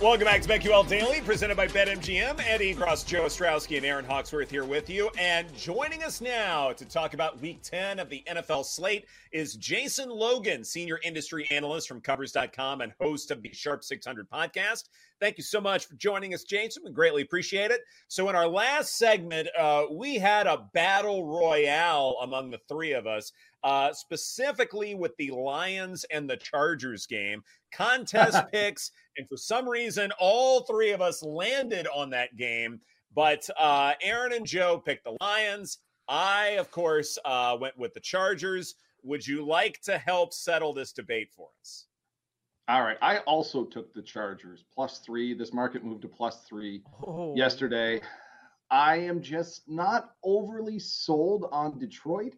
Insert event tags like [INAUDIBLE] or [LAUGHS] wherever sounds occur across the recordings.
Welcome back to BetQL Daily, presented by BetMGM. Eddie Cross, Joe Ostrowski, and Erin Hawksworth here with you. And joining us now to talk about Week 10 of the NFL slate is Jason Logan, senior industry analyst from Covers.com and host of the Sharp 600 podcast. Thank you so much for joining us, Jason. We greatly appreciate it. So, in our last segment, uh, we had a battle royale among the three of us, uh, specifically with the Lions and the Chargers game. Contest [LAUGHS] picks. And for some reason, all three of us landed on that game. But uh, Erin and Joe picked the Lions. I, of course, uh, went with the Chargers. Would you like to help settle this debate for us? All right. I also took the Chargers plus three. This market moved to plus three oh. yesterday. I am just not overly sold on Detroit.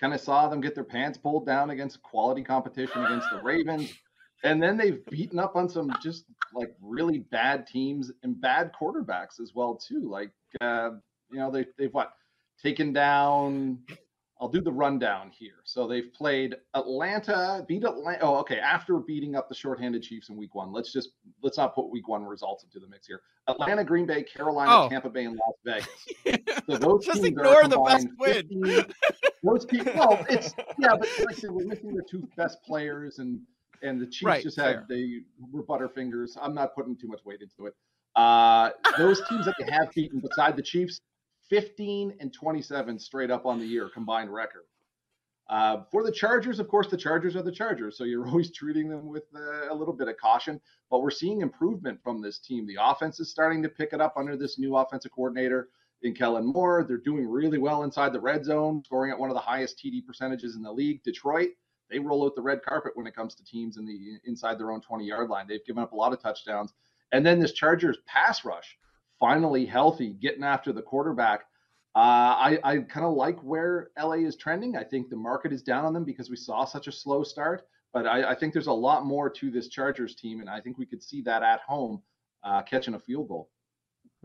Kind of saw them get their pants pulled down against quality competition against the Ravens. And then they've beaten up on some just like really bad teams and bad quarterbacks as well too. Like uh, you know they they've what taken down I'll do the rundown here. So they've played Atlanta, beat Atlanta. Oh, okay. After beating up the shorthanded Chiefs in Week One, let's just let's not put Week One results into the mix here. Atlanta, Green Bay, Carolina, oh. Tampa Bay, and Las Vegas. [LAUGHS] So those just ignore the best win. 15, those teams. Well, it's yeah, but like I said, we're missing their two best players, and and the Chiefs right, just had fair. they were butterfingers. I'm not putting too much weight into it. Uh, those teams that they have beaten, beside the Chiefs, 15 and 27 straight up on the year combined record. Uh, for the Chargers, of course, the Chargers are the Chargers, so you're [LAUGHS] always treating them with uh, a little bit of caution. But we're seeing improvement from this team. The offense is starting to pick it up under this new offensive coordinator in Kellen Moore. They're doing really well inside the red zone, scoring at one of the highest TD percentages in the league. Detroit, they roll out the red carpet when it comes to teams in the inside their own 20 yard line. They've given up a lot of touchdowns. And then this Chargers pass rush finally healthy, getting after the quarterback. Uh, I, I kind of like where LA is trending. I think the market is down on them because we saw such a slow start. But I, I think there's a lot more to this Chargers team, and I think we could see that at home uh, catching a field goal.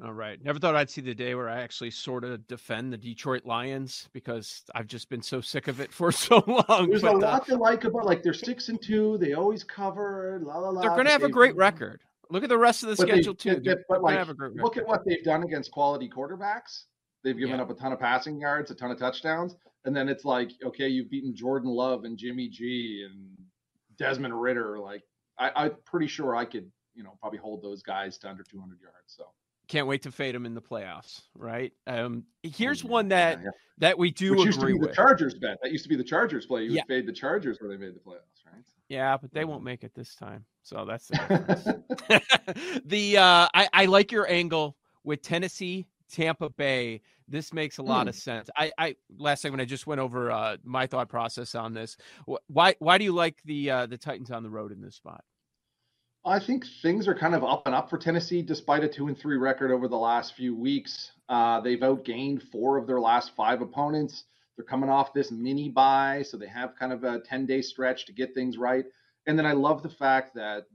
All right. Never thought I'd see the day where I actually sort of defend the Detroit Lions because I've just been so sick of it [LAUGHS] for so long. There's but, a uh, lot uh, to like about like they're six and two. They always cover. La, la, la, they're going to have a great record. Look at the rest of the schedule they, too. They, but like, look at what they've done against quality quarterbacks. They've given yeah. up a ton of passing yards, a ton of touchdowns, and then it's like, okay, you've beaten Jordan Love and Jimmy G and Desmond Ridder. Like, I, I'm pretty sure I could, you know, probably hold those guys to under 200 yards. So can't wait to fade them in the playoffs. Right? Um, here's one that yeah, yeah. that we do Which used to be with. the Chargers bet. That used to be the Chargers play. You would fade the Chargers where they made the playoffs, right? Yeah, but they won't make it this time. So that's the [LAUGHS] [LAUGHS] the uh, I, I like your angle with Tennessee, Tampa Bay. This makes a lot mm. of sense. I, I last segment I just went over uh, my thought process on this. Why why do you like the uh, the Titans on the road in this spot? I think things are kind of up and up for Tennessee despite a two and three record over the last few weeks. Uh, they've outgained four of their last five opponents. They're coming off this mini bye, so they have kind of a 10 day stretch to get things right. And then I love the fact that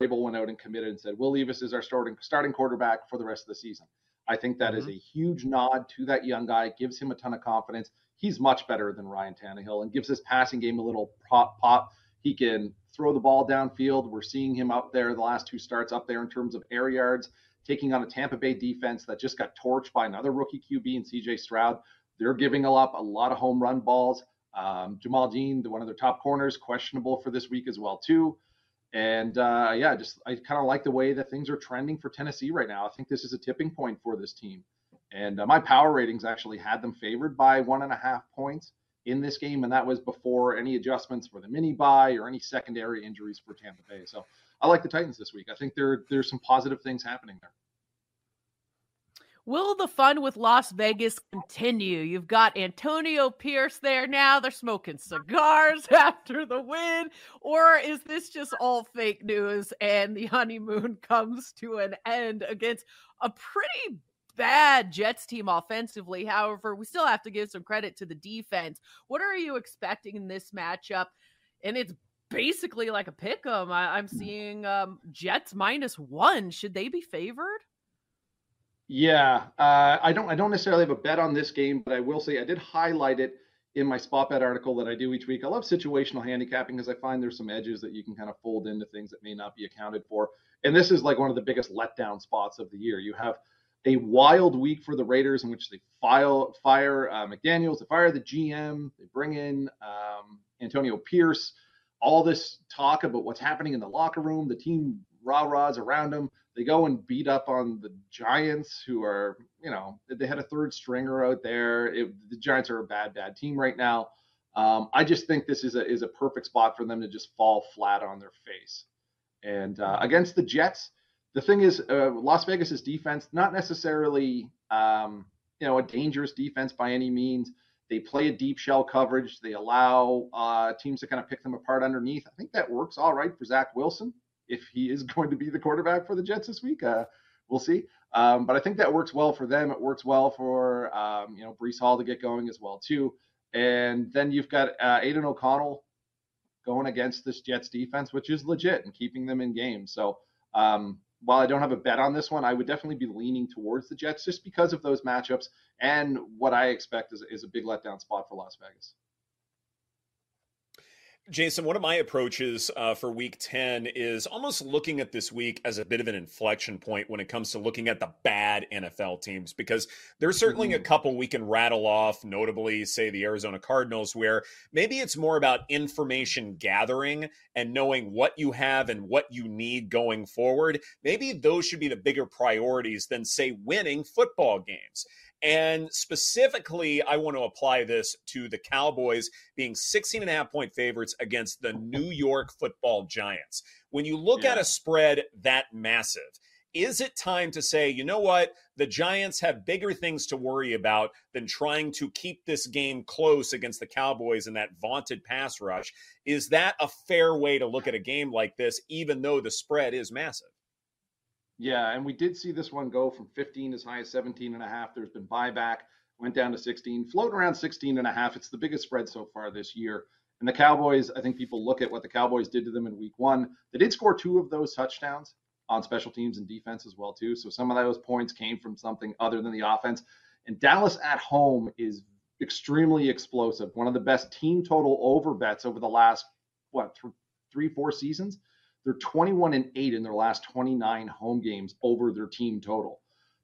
Vrabel went out and committed and said, Will Levis is our starting starting quarterback for the rest of the season. I think that mm-hmm. is a huge nod to that young guy, gives him a ton of confidence. He's much better than Ryan Tannehill and gives his passing game a little pop pop. He can throw the ball downfield. We're seeing him up there the last two starts up there in terms of air yards, taking on a Tampa Bay defense that just got torched by another rookie QB and CJ Stroud. They're giving up a lot of home run balls. Um, Jamel Dean, one of their top corners, questionable for this week as well too. And uh, yeah, just I kind of like the way that things are trending for Tennessee right now. I think this is a tipping point for this team. And uh, my power ratings actually had them favored by one and a half points in this game, and that was before any adjustments for the mini bye or any secondary injuries for Tampa Bay. So I like the Titans this week. I think there there's some positive things happening there. Will the fun with Las Vegas continue? You've got Antonio Pierce there now. They're smoking cigars [LAUGHS] after the win. Or is this just all fake news and the honeymoon [LAUGHS] comes to an end against a pretty bad Jets team offensively? However, we still have to give some credit to the defense. What are you expecting in this matchup? And it's basically like a pick 'em. I- am seeing um, Jets minus one. Should they be favored? Yeah, uh, I don't. I don't necessarily have a bet on this game, but I will say I did highlight it in my spot bet article that I do each week. I love situational handicapping because I find there's some edges that you can kind of fold into things that may not be accounted for. And this is like one of the biggest letdown spots of the year. You have a wild week for the Raiders in which they file, fire uh, McDaniels, they fire the GM, they bring in um, Antonio Pierce. All this talk about what's happening in the locker room, the team rah rahs around them. They go and beat up on the Giants, who are, you know, they had a third stringer out there. It, the Giants are a bad, bad team right now. Um, I just think this is a is a perfect spot for them to just fall flat on their face. And uh, against the Jets, the thing is, uh, Las Vegas's defense not necessarily, um, you know, a dangerous defense by any means. They play a deep shell coverage. They allow uh, teams to kind of pick them apart underneath. I think that works all right for Zach Wilson if he is [LAUGHS] going to be the quarterback for the Jets this week. Uh, we'll see. Um, but I think that works well for them. It works well for um, you know Breece Hall to get going as well too. And then you've got uh, Aidan O'Connell going against this Jets defense, which is legit and keeping them in games. So um, while I don't have a bet on this one, I would definitely be leaning towards the Jets just because of those matchups and what I expect is, is a big letdown spot for Las Vegas. Jason, one of my approaches uh, for week 10 is almost looking at this week as a bit of an inflection point when it comes to looking at the bad NFL teams, because there's certainly mm-hmm. a couple we can rattle off, notably, say, the Arizona Cardinals, where maybe it's more about information gathering and knowing what you have and what you need going forward. Maybe those should be the bigger priorities than, say, winning football games. And specifically, I want to apply this to the Cowboys being 16 and a half point favorites against the New York football Giants. When you look yeah. at a spread that massive, is it time to say, you know what? The Giants have bigger things to worry about than trying to keep this game close against the Cowboys and that vaunted pass rush. Is that a fair way to look at a game like this, even though the spread is massive? Yeah, and we did see this one go from 15 as high as 17 and a half. There's been buyback, went down to 16, floating around 16 and a half. It's the biggest spread so far this year. And the Cowboys, I think people look at what the Cowboys did to them in week one. They did score two of those touchdowns on special teams and defense as well, too. So some of those points came from something other than the offense. And Dallas at home is extremely explosive. One of the best team total over bets over the last, what, th- three, four seasons. They're 21 and 8 in their last 29 home games over their team total.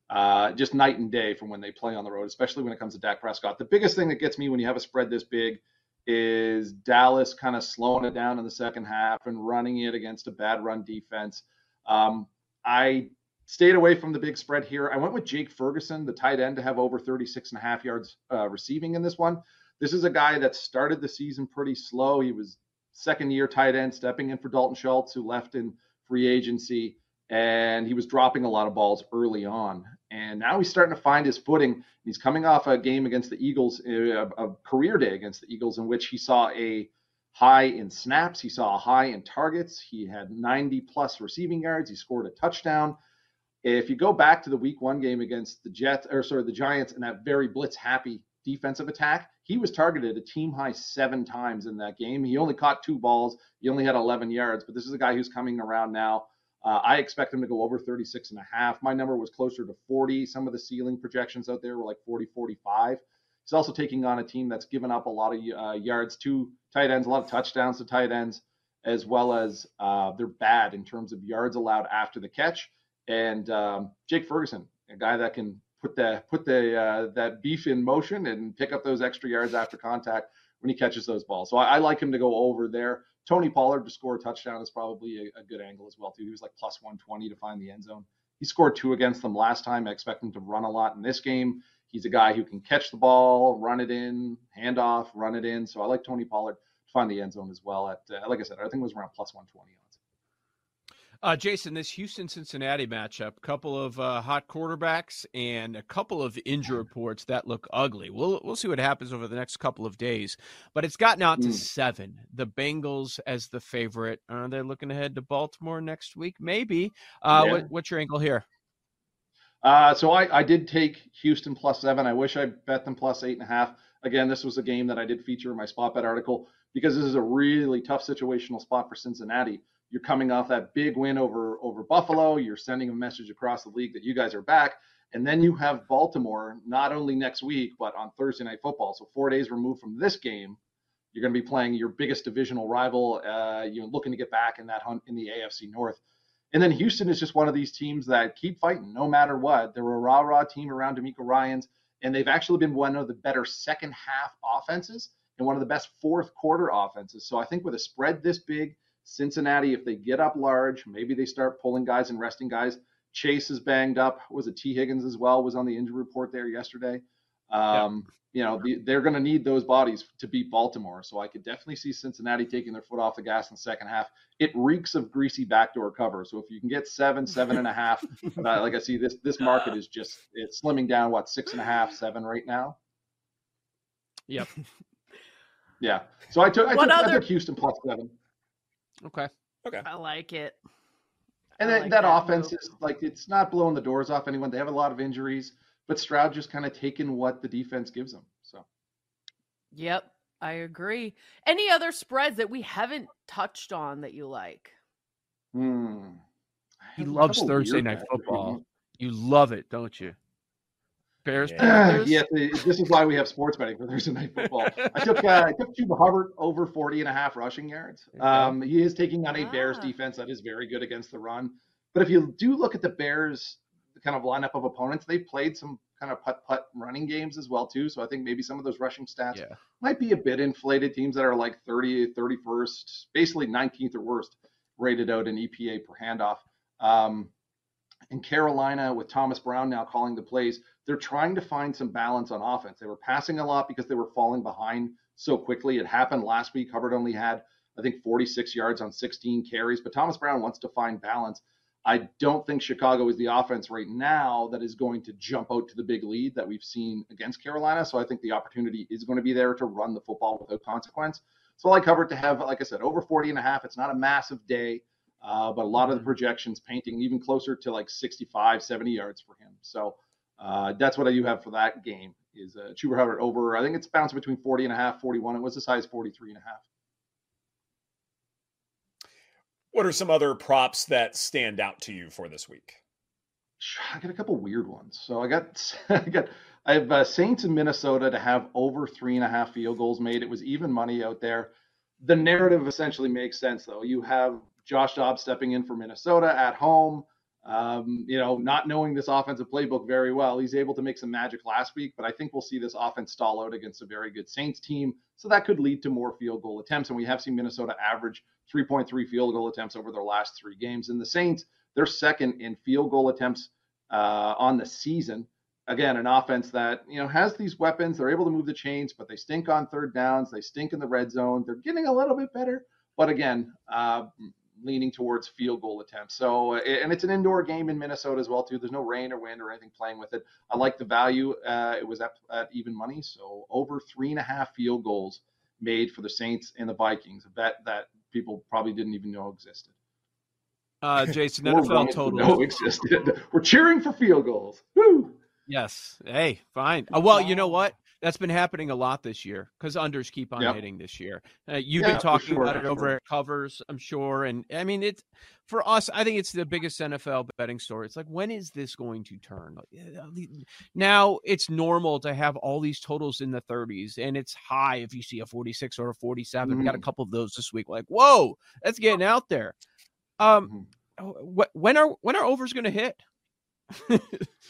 Uh, just night and day from when they play on the road, especially when it comes to Dak Prescott. The biggest thing that gets me when you have a spread this big is Dallas kind of slowing it down in the second half and running it against a bad run defense. Um, I stayed away from the big spread here. I went with Jake Ferguson, the tight end, to have over 36 and a half yards uh, receiving in this one. This is a guy that started the season pretty slow. He was second year tight end, stepping in for Dalton Schultz, who left in free agency. And he was dropping a lot of balls early on. And now he's starting to find his footing. He's coming off a game against the Eagles, a, a career day against the Eagles, in which he saw a high in snaps. He saw a high in targets. He had 90 plus receiving yards. He scored a touchdown. If you go back to the week one game against the Jets, or sorry, the Giants, and that very blitz happy defensive attack, he was targeted a team high seven times in that game. He only caught two balls. He only had 11 yards, but this is a guy who's coming around now. Uh, I expect him to go over 36 and a half. My number was closer to 40. Some of the ceiling projections out there were like 40, 45. He's also taking on a team that's given up a lot of uh, yards to tight ends, a lot of touchdowns to tight ends, as well as uh, they're bad in terms of yards allowed after the catch. And um, Jake Ferguson, a guy that can put the put the uh, that beef in motion and pick up those extra yards after contact when he catches those balls. So I, I like him to go over there. Tony Pollard to score a touchdown is probably a, a, good angle as well too. He was like plus 120 to find the end zone. He scored two against them last time. I expect him to run a lot in this game. He's a guy who can catch the ball, run it in, hand off, run it in. So I like Tony Pollard to find the end zone as well. At uh, like I said, I think it was around plus 120 odds. Uh, Jason, this Houston Cincinnati matchup, couple of uh, hot quarterbacks and a couple of injury reports that look ugly. We'll we'll see what happens over the next couple of days, but it's gotten out to mm. seven. The Bengals as the favorite. Are they looking ahead to Baltimore next week? Maybe. Uh, yeah. what, what's your angle here? Uh, so I, I did take Houston plus seven. I wish I bet them plus eight and a half. Again, this was a game that I did feature in my spot bet article because this is a really tough situational spot for Cincinnati you're coming off that big win over over Buffalo. You're sending a message across the league that you guys are back. And then you have Baltimore not only next week, but on Thursday Night Football. So four days removed from this game, you're going to be playing your biggest divisional rival. Uh, you're looking to get back in that hunt in the AFC North. And then Houston is just one of these teams that keep fighting no matter what. They're a rah rah team around DeMeco Ryans, and they've actually been one of the better second half offenses and one of the best fourth quarter offenses. So I think with a spread this big, Cincinnati, if they get up large, maybe they start pulling guys and resting guys. Chase is banged up. Was it Tee Higgins as well? Was on the injury report there yesterday. Um, you know, the, they're going to need those bodies to beat Baltimore. So I could definitely see Cincinnati taking their foot off the gas in the second half. It reeks of greasy backdoor cover. So if you can get seven, seven and a half, [LAUGHS] uh, like I see this this market is just it's slimming down. What six and a half, seven right now? Yep. [LAUGHS] yeah. So I took I What took, other- I took Houston plus seven. Okay. Okay. I like it. And I that, like that, that offense move. is like it's not blowing the doors off anyone. They have a lot of injuries, but Stroud just kind of taking what the defense gives them. So Yep, I agree. Any other spreads that we haven't touched on that you like? hmm. He loves Thursday night ones. football. You love it, don't you? Bears. Yeah. Panthers? yeah, the- this is why we have sports betting for Thursday night football. I took uh, I took Chuba Hubbard over 40 and a half rushing yards. There you go. Um, he is taking on a Bears Ah. defense that is very good against the run. But if you do look at the Bears kind of lineup of opponents, they've played some kind of putt putt running games as well too. So I think maybe some of those rushing stats Yeah. might be a bit inflated. Teams that are like 30, 31st, basically 19th or worst rated out in EPA per handoff. Um, in Carolina, with Thomas Brown now calling the plays, they're trying to find some balance on offense. They were passing a lot because they were falling behind so quickly. It happened last week. Hubbard only had, I think, 46 yards on 16 carries, but Thomas Brown wants to find balance. I don't think Chicago is the offense right now that is going to jump out to the big lead that we've seen against Carolina. So I think the opportunity is going to be there to run the football without consequence. So I like Hubbard to have, like I said, over 40 and a half. It's not a massive day, uh, but a lot of the projections painting even closer to like 65, 70 yards for him. So uh, that's what I do have for that game is uh, Chuba Hubbard over. I think it's bouncing between 40 and a half, 41. It was as size 43 and a half. What are some other props that stand out to you for this week? I got a couple weird ones. So I got [LAUGHS] I got I have uh, Saints in Minnesota to have over three and a half field goals made. It was even money out there. The narrative essentially makes sense though. You have Josh Dobbs stepping in for Minnesota at home. Um, you know, not knowing this offensive playbook very well, he's able to make some magic last week. But I think we'll see this offense stall out against a very good Saints team, so that could lead to more field goal attempts. And we have seen Minnesota average 3.3 field goal attempts over their last three games. And the Saints, they're second in field goal attempts uh, on the season. Again, an offense that you know has these weapons. They're able to move the chains, but they stink on third downs. They stink in the red zone. They're getting a little bit better, but again, uh, leaning towards field goal attempts. So, and it's an indoor game in Minnesota as well too. There's no rain or wind or anything playing with it. I like the value. Uh, it was at, at even money, so over three and a half field goals made for the Saints and the Vikings. A bet that people probably didn't even know existed. Uh, [LAUGHS] Jason, NFL total. know existed. We're cheering for field goals. Woo! Yes. Hey, fine. Uh, well, you know what? That's been happening a lot this year because unders keep on Yep. hitting this year. Uh, you've Yeah, been talking sure, about it over sure. at covers, I'm sure. And I mean, it's for us. I think it's the biggest NFL betting story. It's like, when is this going to turn? Like, uh, Now it's normal to have all these totals in the 30s, and it's high if you see a 46 or a 47. We got a Mhm. couple of those this week. Like, whoa, that's getting out there. Um, Mhm. when are when are overs going to hit?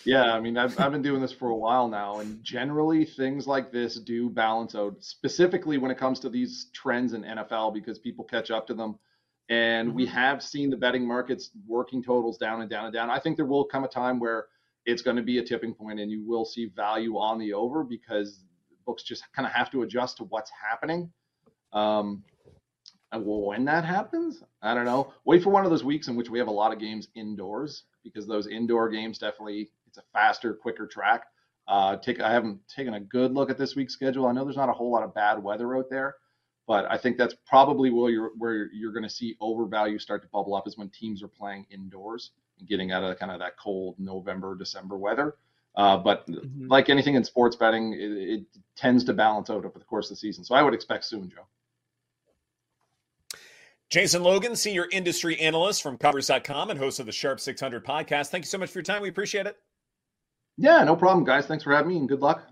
Yeah, I mean, I've, I've been doing this for a while now, and generally things like this do balance out, specifically when it comes to these trends in NFL because people catch up to them. And we Mhm. have seen the betting markets working totals down and down and down. I think there will come a time where it's going to be a tipping point and you will see value on the over because books just kind of have to adjust to what's happening. Um, well, when that happens, I don't know. Wait for one of those weeks in which we have a lot of games indoors because those indoor games definitely it's a faster, quicker track. Uh, take I haven't taken a good look at this week's schedule. I know there's not a whole lot of bad weather out there, but I think that's probably where you're where you're going to see overvalue start to bubble up is when teams are playing indoors and getting out of kind of that cold November, December weather. Uh, but Mhm. like anything in sports betting, it, it tends to balance out over the course of the season. So I would expect soon, Joe. Jason Logan, senior industry analyst from covers.com and host of the Sharp 600 podcast. Thank you so much for your time. We appreciate it. Yeah, no problem, guys. Thanks for having me and good luck.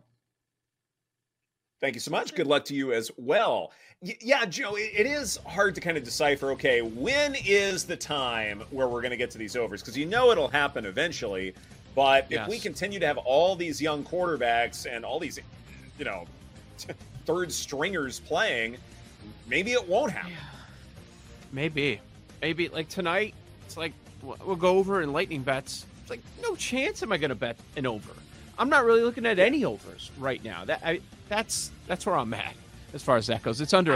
Thank you so much. Good luck to you as well. Y- yeah, Joe, it, it is hard to kind of decipher okay, when is the time where we're going to get to these overs? Because you know it'll happen eventually. But Yes. if we continue to have all these young quarterbacks and all these, you know, [LAUGHS] third stringers playing, maybe it won't happen. Maybe, maybe like tonight. It's like we'll go over in lightning bets. It's like no chance am I going to bet an over. I'm not really looking at any overs right now. That I, that's that's where I'm at as far as that goes. It's under